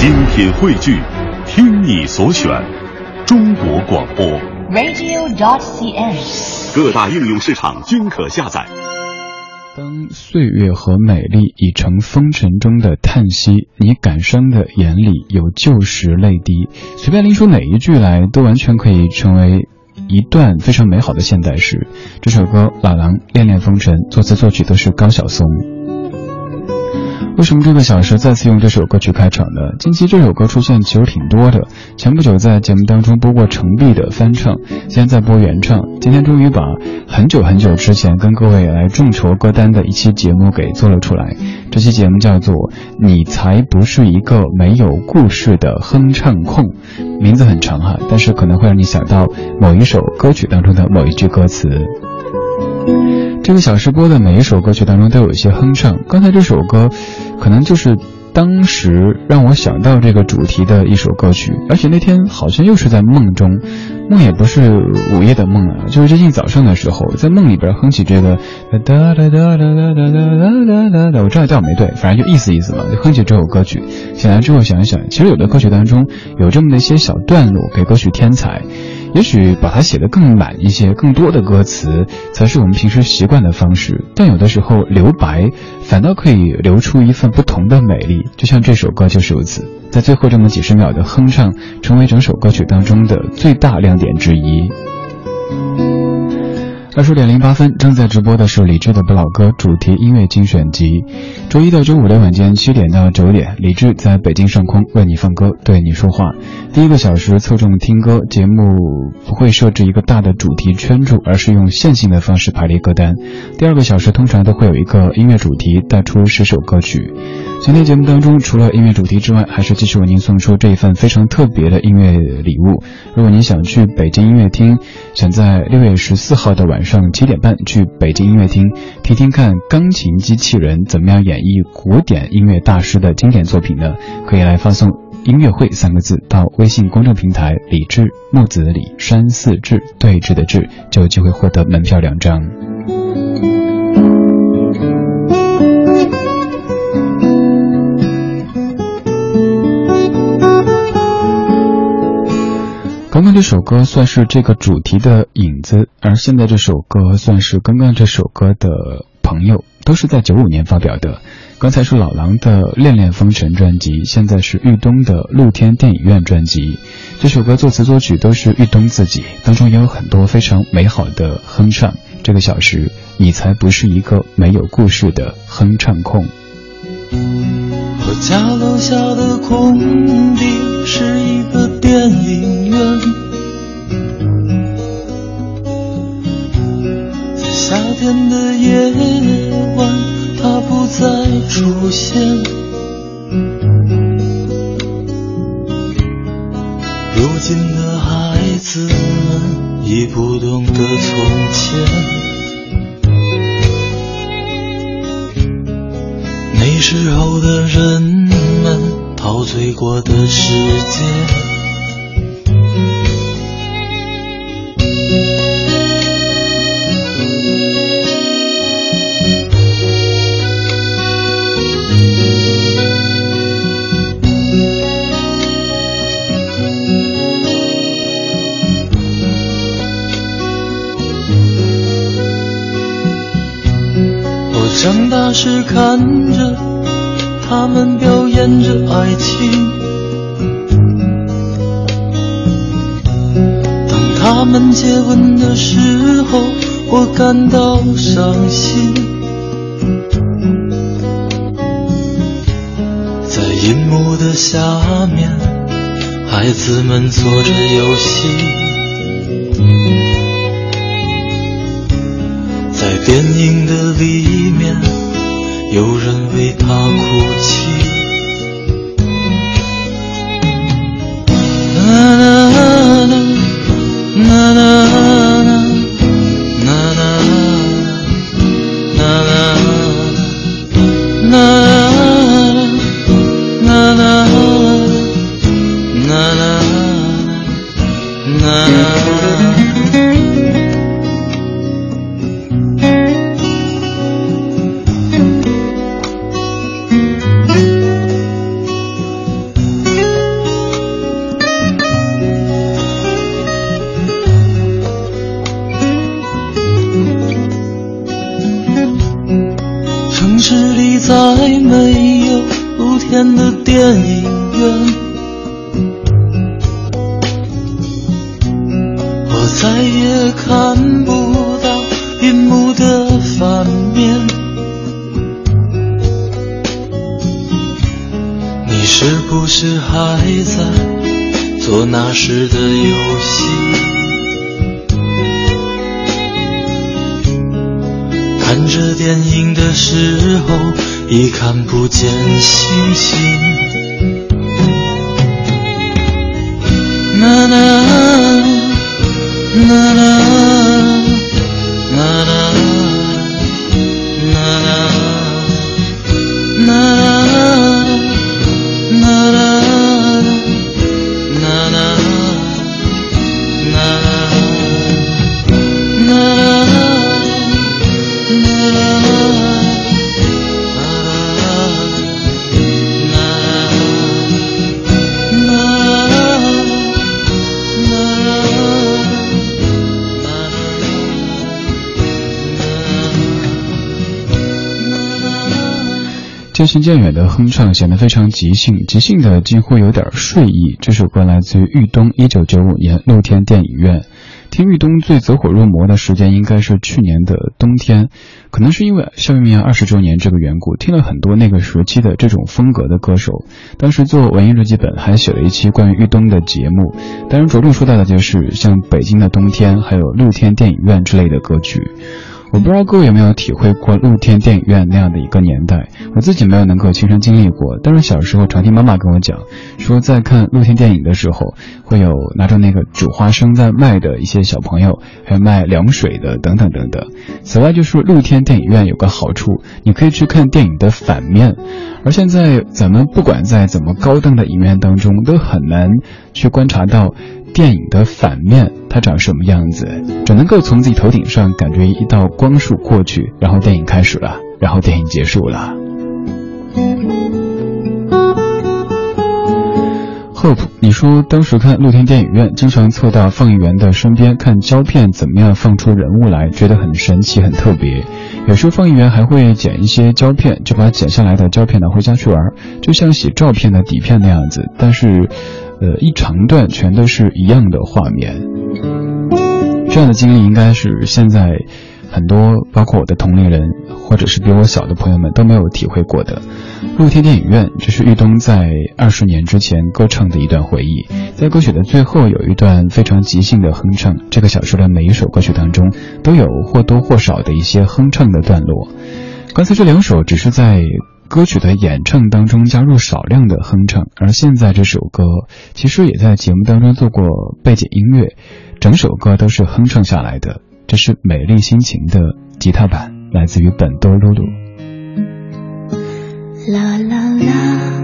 精品汇聚，听你所选，中国广播。radio.dot.cn，。各大应用市场均可下载。当岁月和美丽已成风尘中的叹息，你感伤的眼里有旧时泪滴。随便拎出哪一句来，都完全可以成为一段非常美好的现代诗。这首歌《老狼恋恋风尘》，作词作曲都是高晓松。为什么这个小时再次用这首歌曲开场呢？近期这首歌出现其实挺多的。前不久在节目当中播过程璧的翻唱，现在在播原唱。今天终于把很久很久之前跟各位来众筹歌单的一期节目给做了出来。这期节目叫做《你才不是一个没有故事的哼唱控》，名字很长哈，但是可能会让你想到某一首歌曲当中的某一句歌词。这个小时播的每一首歌曲当中都有一些哼唱，刚才这首歌，可能就是当时让我想到这个主题的一首歌曲，而且那天好像又是在梦中，梦也不是午夜的梦啊，就是接近早上的时候，在梦里边哼起这个哒哒哒哒哒哒哒哒哒哒，我知道调没对，反正就意思意思嘛，就哼起这首歌曲。醒来之后想一想，其实有的歌曲当中有这么的一些小段落给歌曲添彩。也许把它写得更满一些，更多的歌词才是我们平时习惯的方式。但有的时候留白，反倒可以留出一份不同的美丽。就像这首歌就是如此，在最后这么几十秒的哼唱，成为整首歌曲当中的最大亮点之一。二十点零八分，正在直播的是李志的不老歌主题音乐精选集。周一到周五的晚间七点到九点，李志在北京上空为你放歌，对你说话。第一个小时侧重听歌，节目不会设置一个大的主题圈住，而是用线性的方式排列歌单。第二个小时通常都会有一个音乐主题，带出十首歌曲。今天节目当中，除了音乐主题之外，还是继续为您送出这一份非常特别的音乐礼物。如果您想去北京音乐厅，想在六月十四号的晚上七点半去北京音乐厅听听看钢琴机器人怎么样演绎古典音乐大师的经典作品呢？可以来发送“音乐会”三个字到微信公众平台“李志木子李山寺志对峙的志”，就有机会获得门票两张。刚刚这首歌算是这个主题的影子，而现在这首歌算是刚刚这首歌的朋友，都是在九五年发表的。刚才是老狼的《恋恋风尘》专辑，现在是豫东的《露天电影院》专辑。这首歌作词作曲都是豫东自己，当中也有很多非常美好的哼唱。这个小时，你才不是一个没有故事的哼唱控。我家楼下的空地是一个电影院，在夏天的夜晚，它不再出现。如今的孩子们已不懂得从前。那时候的人们陶醉过的世界，长大时看着。他们表演着爱情，当他们接吻的时候，我感到伤心。在银幕的下面，孩子们做着游戏，电影的里面。有人为他哭泣。啦，啦啦啦，啦啦行渐远的哼唱显得非常即兴，即兴的几乎有点睡意。这首歌来自于豫东，一九九五年露天电影院。听豫东最走火入魔的时间应该是去年的冬天，可能是因为校园民谣二十周年这个缘故，听了很多那个时期的这种风格的歌手。当时做文艺日记本还写了一期关于豫东的节目，当然着重说到的就是像北京的冬天，还有露天电影院之类的歌曲。我不知道各位有没有体会过露天电影院那样的一个年代，我自己没有能够亲身经历过，但是小时候常听妈妈跟我讲，说在看露天电影的时候，会有拿着那个煮花生在卖的一些小朋友，还有卖凉水的等等等等。此外，就是露天电影院有个好处，你可以去看电影的反面，而现在咱们不管在怎么高档的影院当中，都很难去观察到。电影的反面，它长什么样子？只能够从自己头顶上感觉一道光束过去，然后电影开始了，然后电影结束了。Hope，你说当时看露天电影院，经常凑到放映员的身边看胶片怎么样放出人物来，觉得很神奇、很特别。有时候放映员还会剪一些胶片，就把剪下来的胶片拿回家去玩，就像洗照片的底片那样子。但是。呃，一长段全都是一样的画面，这样的经历应该是现在很多，包括我的同龄人，或者是比我小的朋友们都没有体会过的。露天电影院，这是玉东在二十年之前歌唱的一段回忆。在歌曲的最后有一段非常即兴的哼唱，这个小说的每一首歌曲当中都有或多或少的一些哼唱的段落。刚才这两首只是在。歌曲的演唱当中加入少量的哼唱，而现在这首歌其实也在节目当中做过背景音乐，整首歌都是哼唱下来的。这是《美丽心情》的吉他版，来自于本多露露。啦啦啦啦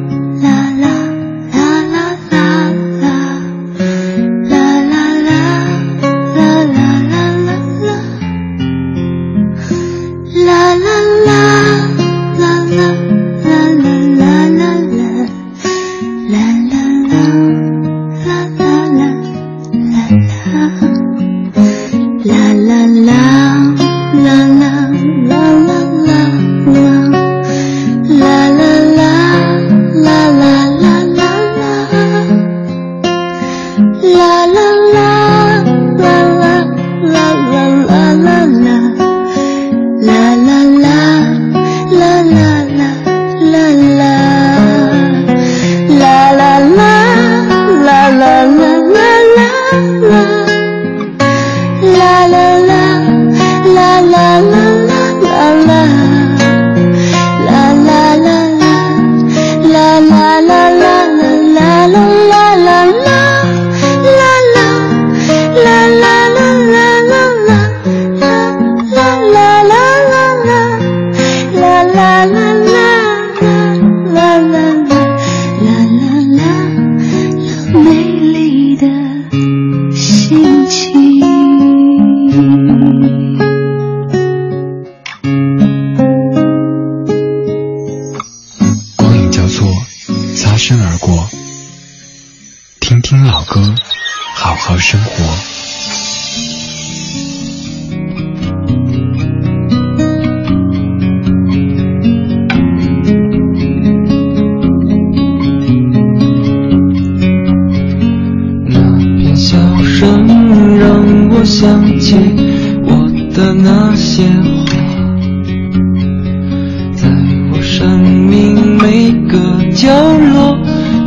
想起我的那些话，在我生命每个角落，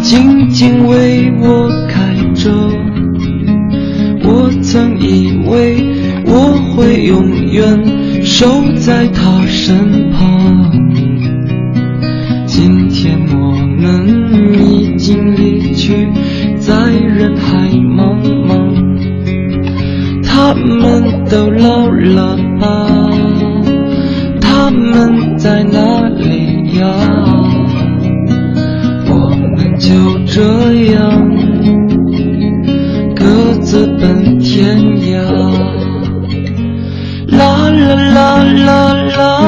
静静为我开着。我曾以为我会永远守在他身旁，他们都老了吧？他们在哪里呀？我们就这样各自奔天涯。啦啦啦啦啦啦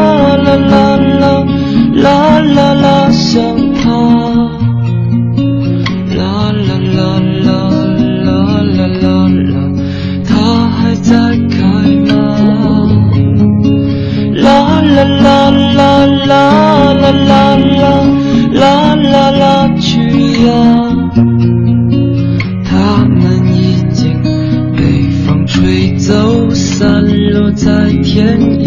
天。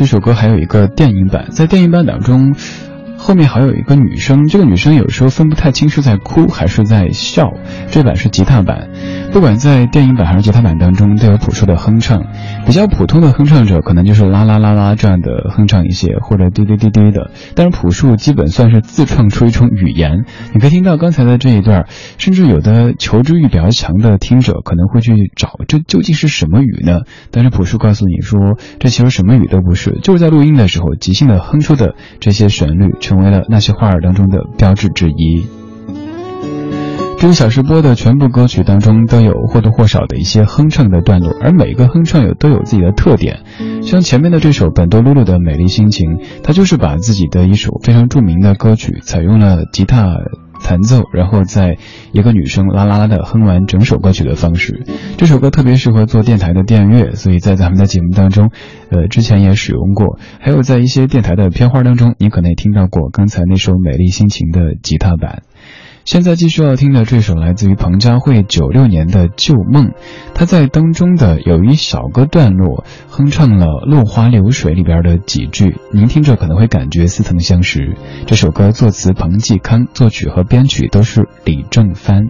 这首歌还有一个电影版，在电影版当中，后面还有一个女生，这个女生有时候分不太清是在哭还是在笑。这版是吉他版，不管在电影版还是吉他版当中，都有朴树的哼唱。比较普通的哼唱者可能就是啦啦啦啦这样的哼唱一些，或者滴滴滴滴的。但是朴树基本算是自创出一种语言，你可以听到刚才的这一段，甚至有的求知欲比较强的听者可能会去找这究竟是什么语呢？但是朴树告诉你说，这其实什么语都不是，就是在录音的时候即兴的哼出的这些旋律，成为了那些花儿当中的标志之一。这个小时播的全部歌曲当中都有或多或少的一些哼唱的段落，而每一个哼唱有都有自己的特点。像前面的这首本多露露的《美丽心情》，它就是把自己的一首非常著名的歌曲，采用了吉他弹奏，然后在一个女生啦啦啦的哼完整首歌曲的方式。这首歌特别适合做电台的电乐，所以在咱们的节目当中，呃，之前也使用过。还有在一些电台的片花当中，你可能也听到过刚才那首《美丽心情》的吉他版。现在继续要听的这首来自于彭佳慧九六年的《旧梦》，她在当中的有一小个段落哼唱了《落花流水》里边的几句，您听着可能会感觉似曾相识。这首歌作词彭继康，作曲和编曲都是李正帆。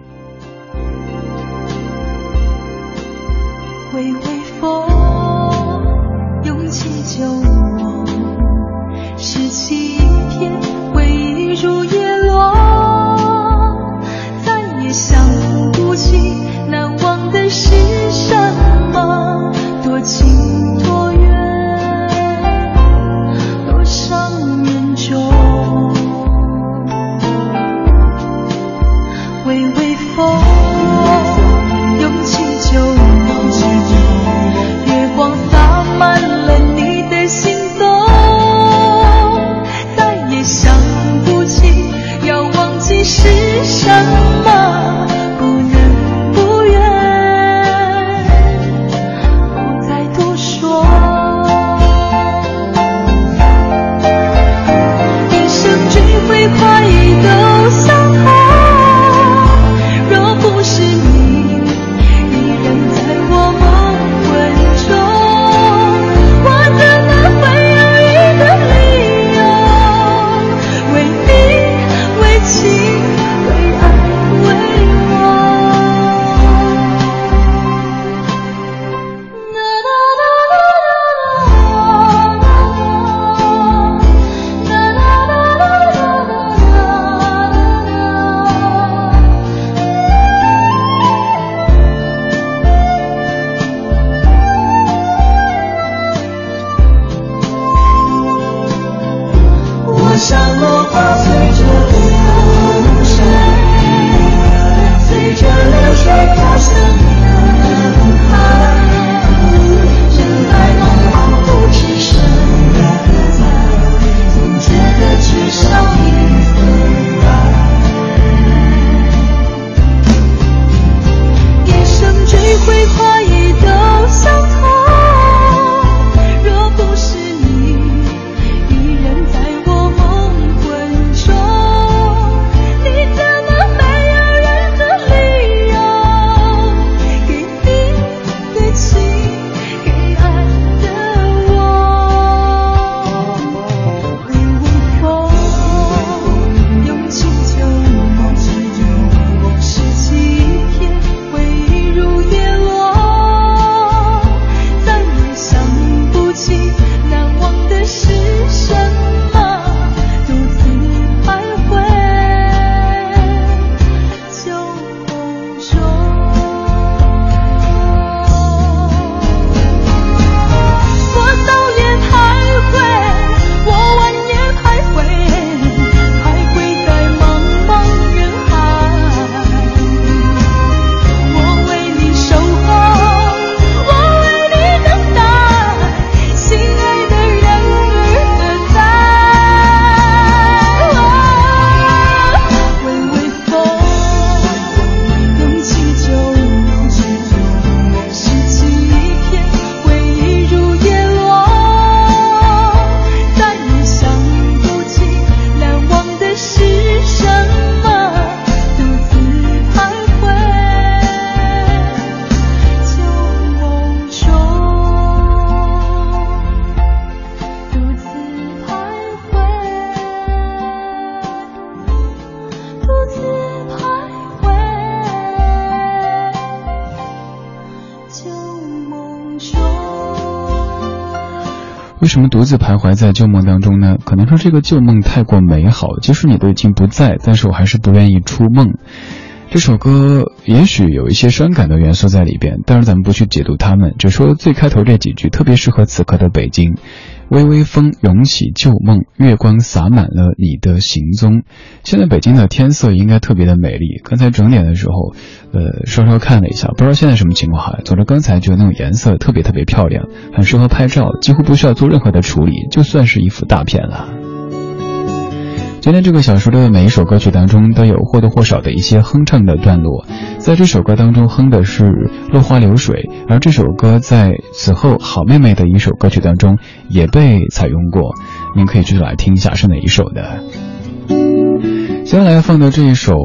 什么独自徘徊在旧梦当中呢？可能说这个旧梦太过美好，即使你都已经不在，但是我还是不愿意出梦。这首歌也许有一些伤感的元素在里边，但是咱们不去解读它们，只说最开头这几句特别适合此刻的北京。微微风涌起旧梦，月光洒满了你的行踪。现在北京的天色应该特别的美丽。刚才整点的时候，呃，稍稍看了一下，不知道现在什么情况哈。总之刚才觉得那种颜色特别特别漂亮，很适合拍照，几乎不需要做任何的处理，就算是一幅大片了。今天这个小说的每一首歌曲当中都有或多或少的一些哼唱的段落，在这首歌当中哼的是《落花流水》，而这首歌在此后好妹妹的一首歌曲当中也被采用过，您可以继续来听一下是哪一首的。接下来要放的这一首。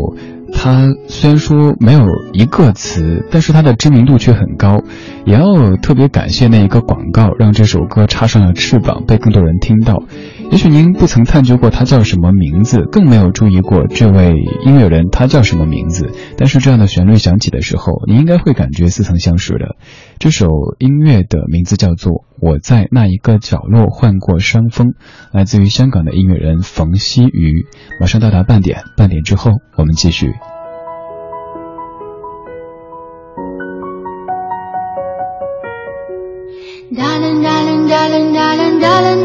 它虽然说没有一个词，但是它的知名度却很高。也要特别感谢那一个广告，让这首歌插上了翅膀，被更多人听到。也许您不曾探究过他叫什么名字，更没有注意过这位音乐人他叫什么名字。但是这样的旋律响起的时候，你应该会感觉似曾相识的。这首音乐的名字叫做《我在那一个角落患过伤风》，来自于香港的音乐人冯曦妤。马上到达半点，半点之后我们继续。Darling, darling, darling, darling, darling,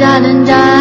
da, da, da,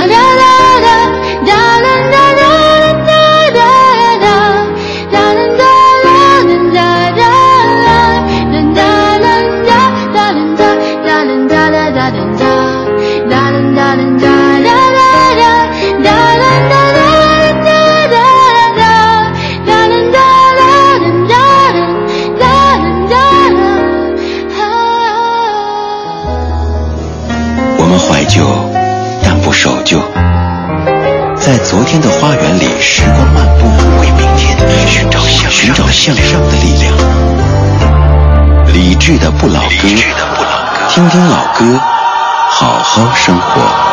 理智的不老歌，听听老歌，好好生活。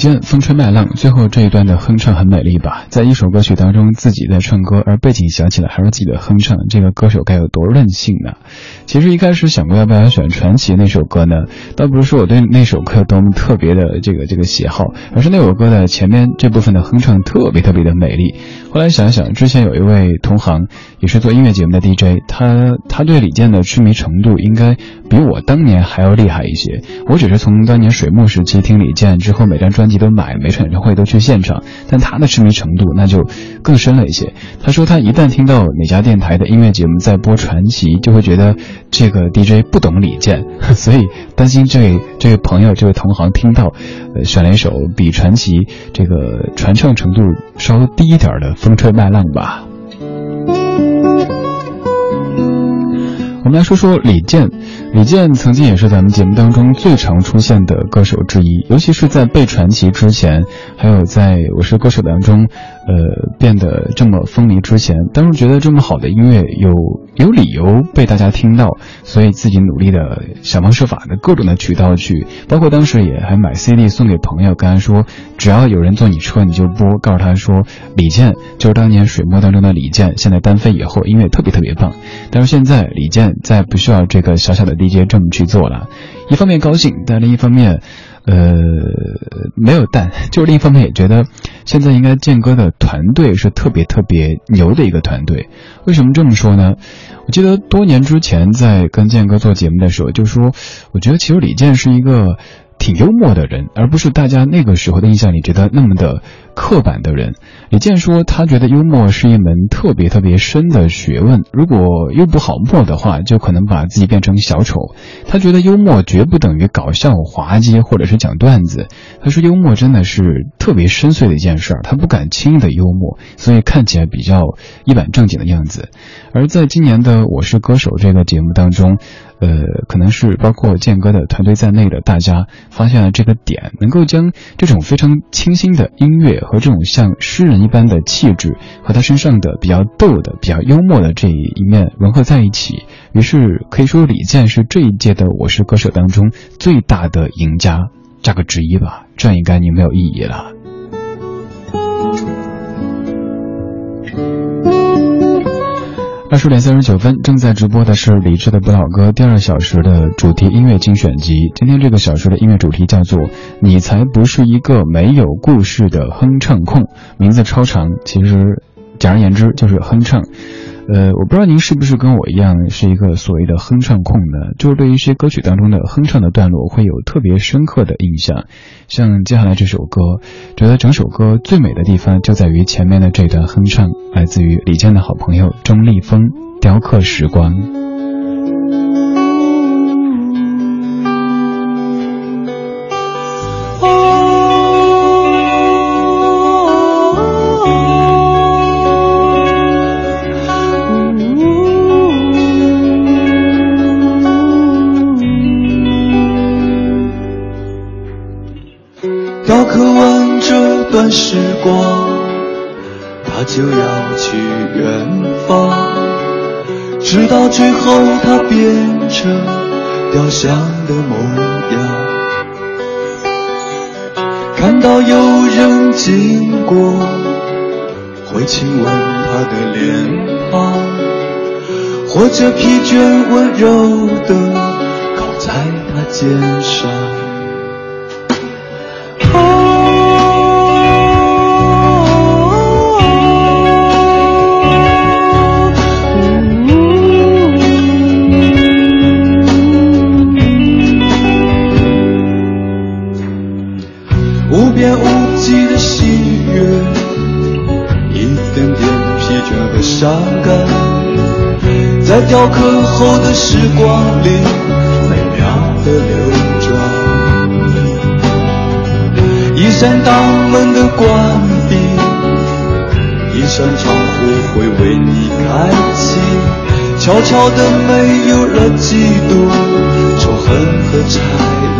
间风吹麦浪，最后这一段的哼唱很美丽吧？在一首歌曲当中，自己在唱歌，而背景响起来还是自己的哼唱，这个歌手该有多任性呢？其实一开始想过要不要选传奇那首歌呢，倒不是说我对那首歌有多么特别的这个这个喜好，而是那首歌的前面这部分的哼唱特别特别的美丽。后来想一想，之前有一位同行也是做音乐节目的 DJ，他他对李健的痴迷程度应该比我当年还要厉害一些。我只是从当年水木时期听李健之后，每张专辑都买，每场演唱会都去现场，但他的痴迷程度那就更深了一些。他说他一旦听到哪家电台的音乐节目在播传奇，就会觉得这个 DJ 不懂李健，所以担心这位这位朋友这位同行听到，呃，选了一首比传奇这个传唱程度稍微低一点的风吹麦浪吧。我们来说说李健。李健曾经也是咱们节目当中最常出现的歌手之一，尤其是在被传奇之前，还有在我是歌手当中，呃，变得这么风靡之前，当时觉得这么好的音乐有有理由被大家听到，所以自己努力的想方设法的各种的渠道去，包括当时也还买 CD 送给朋友，跟他说只要有人坐你车你就播，告诉他说李健就是当年水墨当中的李健，现在单飞以后音乐特别特别棒，但是现在李健再不需要这个小小的。DJ 这么去做了，一方面高兴，但另一方面，呃，没有但，就另一方面也觉得，现在应该建哥的团队是特别特别牛的一个团队。为什么这么说呢？我记得多年之前在跟建哥做节目的时候，就说，我觉得其实李健是一个。挺幽默的人，而不是大家那个时候的印象里觉得那么的刻板的人。李健说，他觉得幽默是一门特别特别深的学问，如果又不好默的话，就可能把自己变成小丑。他觉得幽默绝不等于搞笑、滑稽或者是讲段子。他说，幽默真的是特别深邃的一件事儿，他不敢轻易的幽默，所以看起来比较一本正经的样子。而在今年的《我是歌手》这个节目当中。呃，可能是包括健哥的团队在内的大家发现了这个点，能够将这种非常清新的音乐和这种像诗人一般的气质和他身上的比较逗的、比较幽默的这一面融合在一起。于是可以说，李健是这一届的《我是歌手》当中最大的赢家，加个之一吧，这样应该你没有异议了。二十点三十九分，正在直播的是李志的不老歌第二小时的主题音乐精选集。今天这个小时的音乐主题叫做“你才不是一个没有故事的哼唱控”，名字超长，其实简而言之就是哼唱。呃，我不知道您是不是跟我一样是一个所谓的哼唱控呢？就是对一些歌曲当中的哼唱的段落会有特别深刻的印象。像接下来这首歌，觉得整首歌最美的地方就在于前面的这段哼唱，来自于李健的好朋友钟立风，《雕刻时光》。时光，它就要去远方，直到最后它变成雕像的模样。看到有人经过，会亲吻他的脸庞，或者疲倦温柔地靠在他肩上。无际的喜悦，一点点疲倦和伤感，在雕刻后的时光里美妙的流转。一扇大门的关闭，一扇窗户会为你开启，悄悄的没有了嫉妒、仇恨和猜疑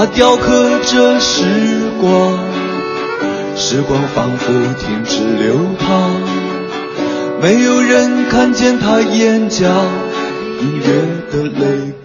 它雕刻着时光，时光仿佛停止流淌，没有人看见它眼角隐约的泪光。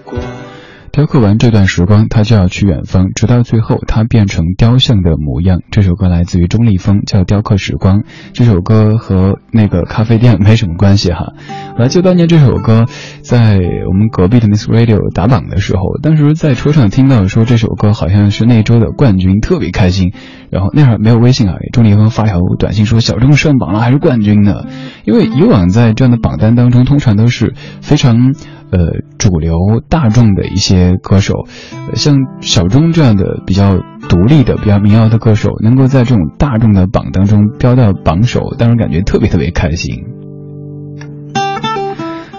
雕刻完这段时光，他就要去远方，直到最后他变成雕像的模样。这首歌来自于钟立风，叫《雕刻时光》。这首歌和那个咖啡店没什么关系哈。我还记得当年这首歌在我们隔壁的 Miss Radio 打榜的时候，当时在车上听到说这首歌好像是那周的冠军，特别开心。然后那会儿没有微信啊，钟立风发条短信说小钟上榜了，还是冠军呢。因为以往在这样的榜单当中，通常都是非常。呃，主流大众的一些歌手，呃像小钟这样的比较独立的、比较民谣的歌手，能够在这种大众的榜当中飙到榜首，当然感觉特别特别开心。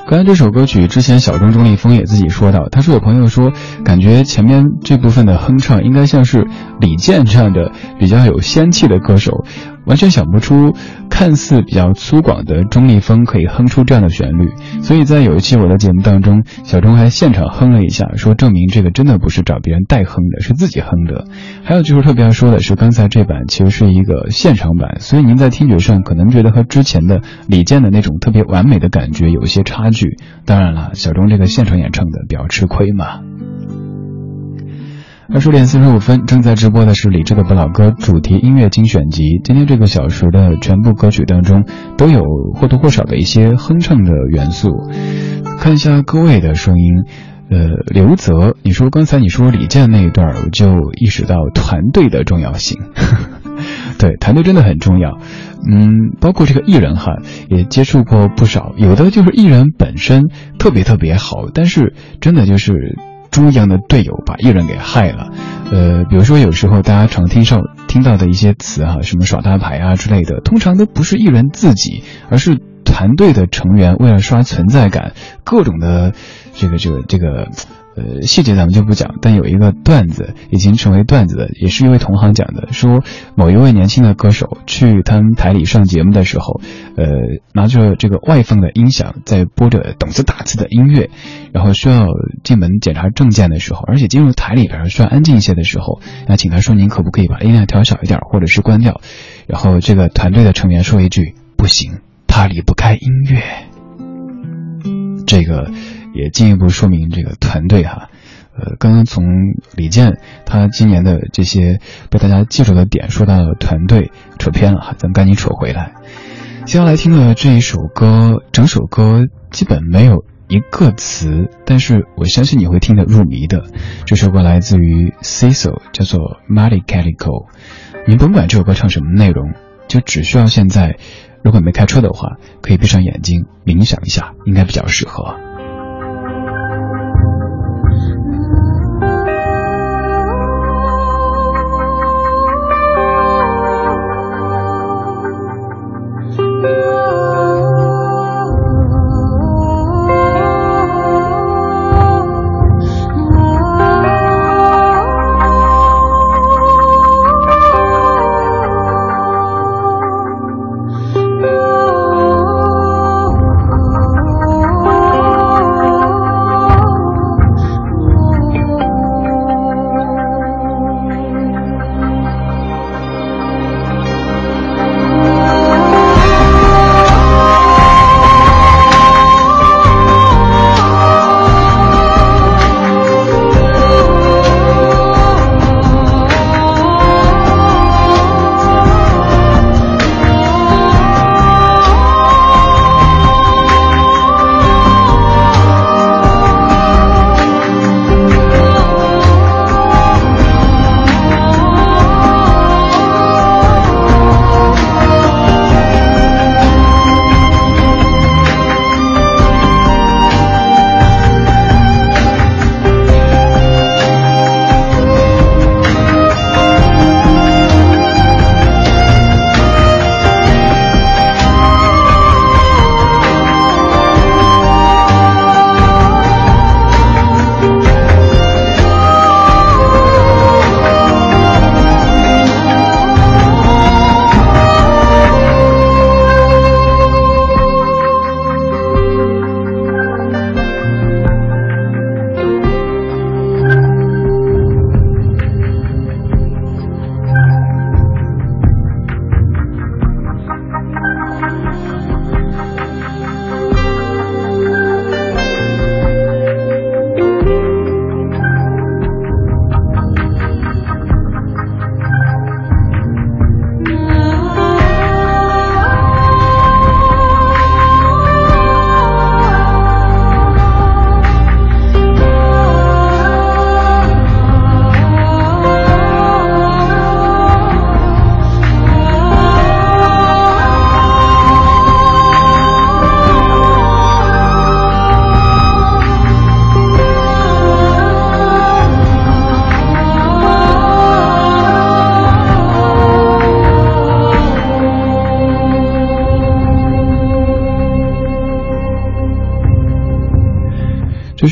关于这首歌曲，之前小钟钟立风也自己说到，他说有朋友说，感觉前面这部分的哼唱应该像是李健这样的比较有仙气的歌手，完全想不出看似比较粗犷的钟立风可以哼出这样的旋律。所以在有一期我的节目当中，小钟还现场哼了一下，说证明这个真的不是找别人代哼的，是自己哼的。还有就是特别要说的是，刚才这版其实是一个现场版，所以您在听觉上可能觉得和之前的李健的那种特别完美的感觉有一些差距。当然了，小钟这个现场演唱的比较吃亏嘛。二十点四十五分，正在直播的是李志的不老歌主题音乐精选集。今天这个小时的全部歌曲当中，都有或多或少的一些哼唱的元素。看一下各位的声音，呃，刘泽，你说刚才你说李健那一段，我就意识到团队的重要性。对，团队真的很重要。嗯，包括这个艺人哈，也接触过不少，有的就是艺人本身特别特别好，但是真的就是猪一样的队友把艺人给害了。呃，比如说有时候大家常听上听到的一些词哈，什么耍大牌啊之类的，通常都不是艺人自己，而是团队的成员为了刷存在感，各种的这个这个这个。呃，细节咱们就不讲，但有一个段子已经成为段子的，也是一位同行讲的，说某一位年轻的歌手去他们台里上节目的时候，呃，拿着这个外放的音响在播着懂字打字的音乐，然后需要进门检查证件的时候，而且进入台里边需要安静一些的时候，那请他说您可不可以把音量调小一点，或者是关掉？然后这个团队的成员说一句不行，他离不开音乐。这个。也进一步说明这个团队哈，呃，刚刚从李健他今年的这些被大家记住的点说到团队，扯偏了哈，咱们赶紧扯回来。接下来听的这一首歌，整首歌基本没有一个词，但是我相信你会听得入迷的。这首歌来自于 Cecil，叫做 Molly Calico。你甭管这首歌唱什么内容，就只需要现在，如果没开车的话，可以闭上眼睛冥想一下，应该比较适合。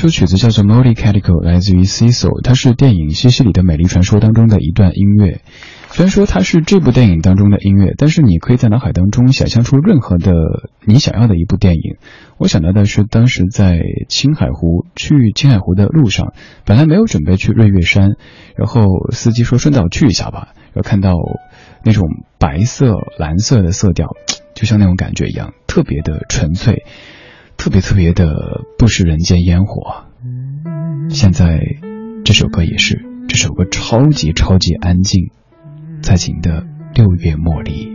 这首曲子叫做《Molly Calico》，来自于 Cecil，它是电影《西西里的美丽传说》当中的一段音乐。虽然说它是这部电影当中的音乐，但是你可以在脑海当中想象出任何的你想要的一部电影。我想到的是，当时在青海湖去青海湖的路上，本来没有准备去瑞月山，然后司机说顺道去一下吧，然后看到那种白色、蓝色的色调，就像那种感觉一样，特别的纯粹。特别特别的不食人间烟火，现在这首歌也是，这首歌超级超级安静，蔡琴的《六月茉莉》。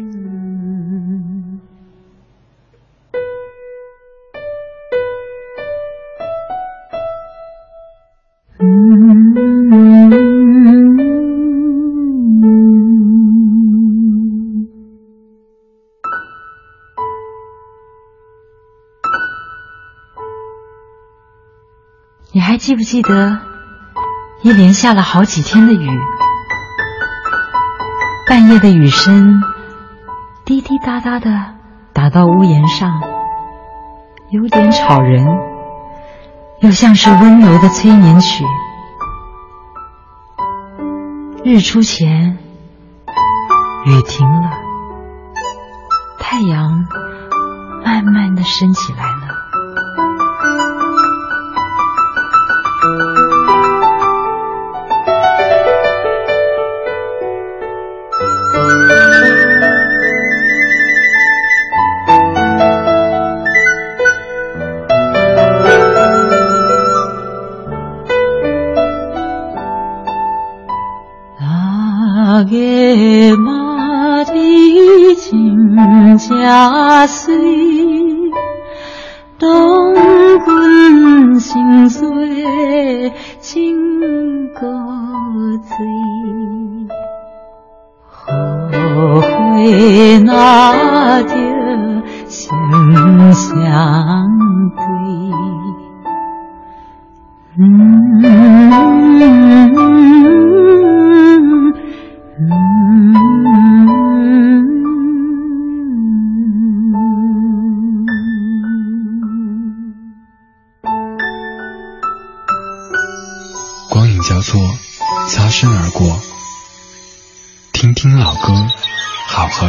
记不记得，一连下了好几天的雨，半夜的雨声滴滴答答的打到屋檐上，有点吵人，又像是温柔的催眠曲。日出前，雨停了，太阳慢慢的升起来。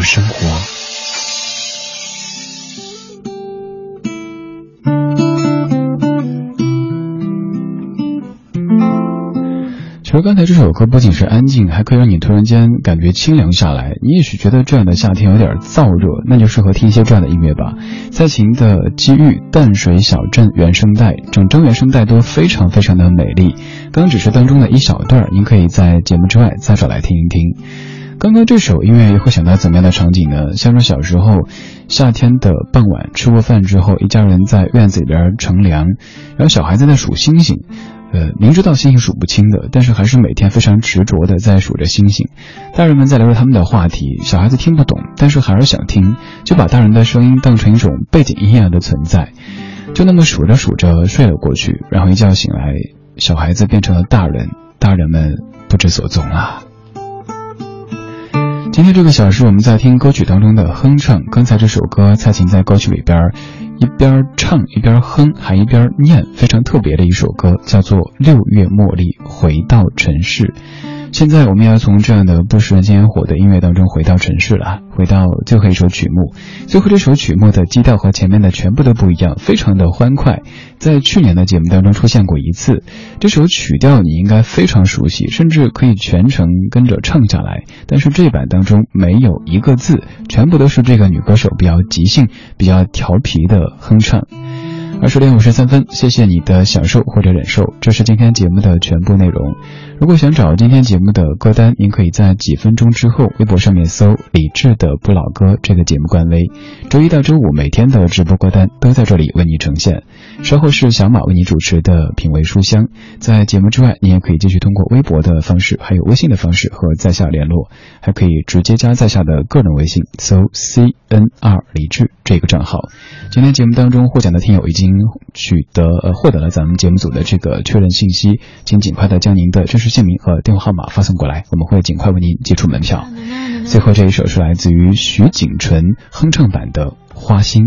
生活。其实刚才这首歌不仅是安静，还可以让你突然间感觉清凉下来。你也许觉得这样的夏天有点燥热，那就适合听一些这样的音乐吧。蔡琴的《机遇》淡水小镇原声带，整张原声带都非常非常的美丽。刚只是当中的一小段，您可以在节目之外再找来听一听。刚刚这首音乐会想到怎么样的场景呢？像是小时候夏天的傍晚，吃过饭之后，一家人在院子里边乘凉，然后小孩子在数星星。呃，明知道星星数不清的，但是还是每天非常执着的在数着星星。大人们在聊着他们的话题，小孩子听不懂，但是还是想听，就把大人的声音当成一种背景音乐的存在。就那么数着数着睡了过去，然后一觉醒来，小孩子变成了大人，大人们不知所踪了。今天这个小时我们在听歌曲当中的哼唱，刚才这首歌蔡琴在歌曲里边。一边唱一边哼，还一边念，非常特别的一首歌，叫做《六月茉莉回到城市》。现在我们要从这样的不食人间烟火的音乐当中回到城市了，回到最后一首曲目。最后这首曲目的基调和前面的全部都不一样，非常的欢快。在去年的节目当中出现过一次，这首曲调你应该非常熟悉，甚至可以全程跟着唱下来。但是这版当中没有一个字，全部都是这个女歌手比较即兴、比较调皮的哼唱。二十点五十三分，谢谢你的享受或者忍受，这是今天节目的全部内容。如果想找今天节目的歌单，您可以在几分钟之后微博上面搜“李志的不老歌”这个节目官微。周一到周五每天的直播歌单都在这里为你呈现。稍后是小马为你主持的品味书香。在节目之外，你也可以继续通过微博的方式，还有微信的方式和在下联络，还可以直接加在下的个人微信，搜 C N R 李志这个账号。今天节目当中获奖的听友已经。取得呃获得了咱们节目组的这个确认信息，请尽快的将您的真实姓名和电话号码发送过来，我们会尽快为您寄出门票。最后这一首是来自于徐景纯哼唱版的《花心》。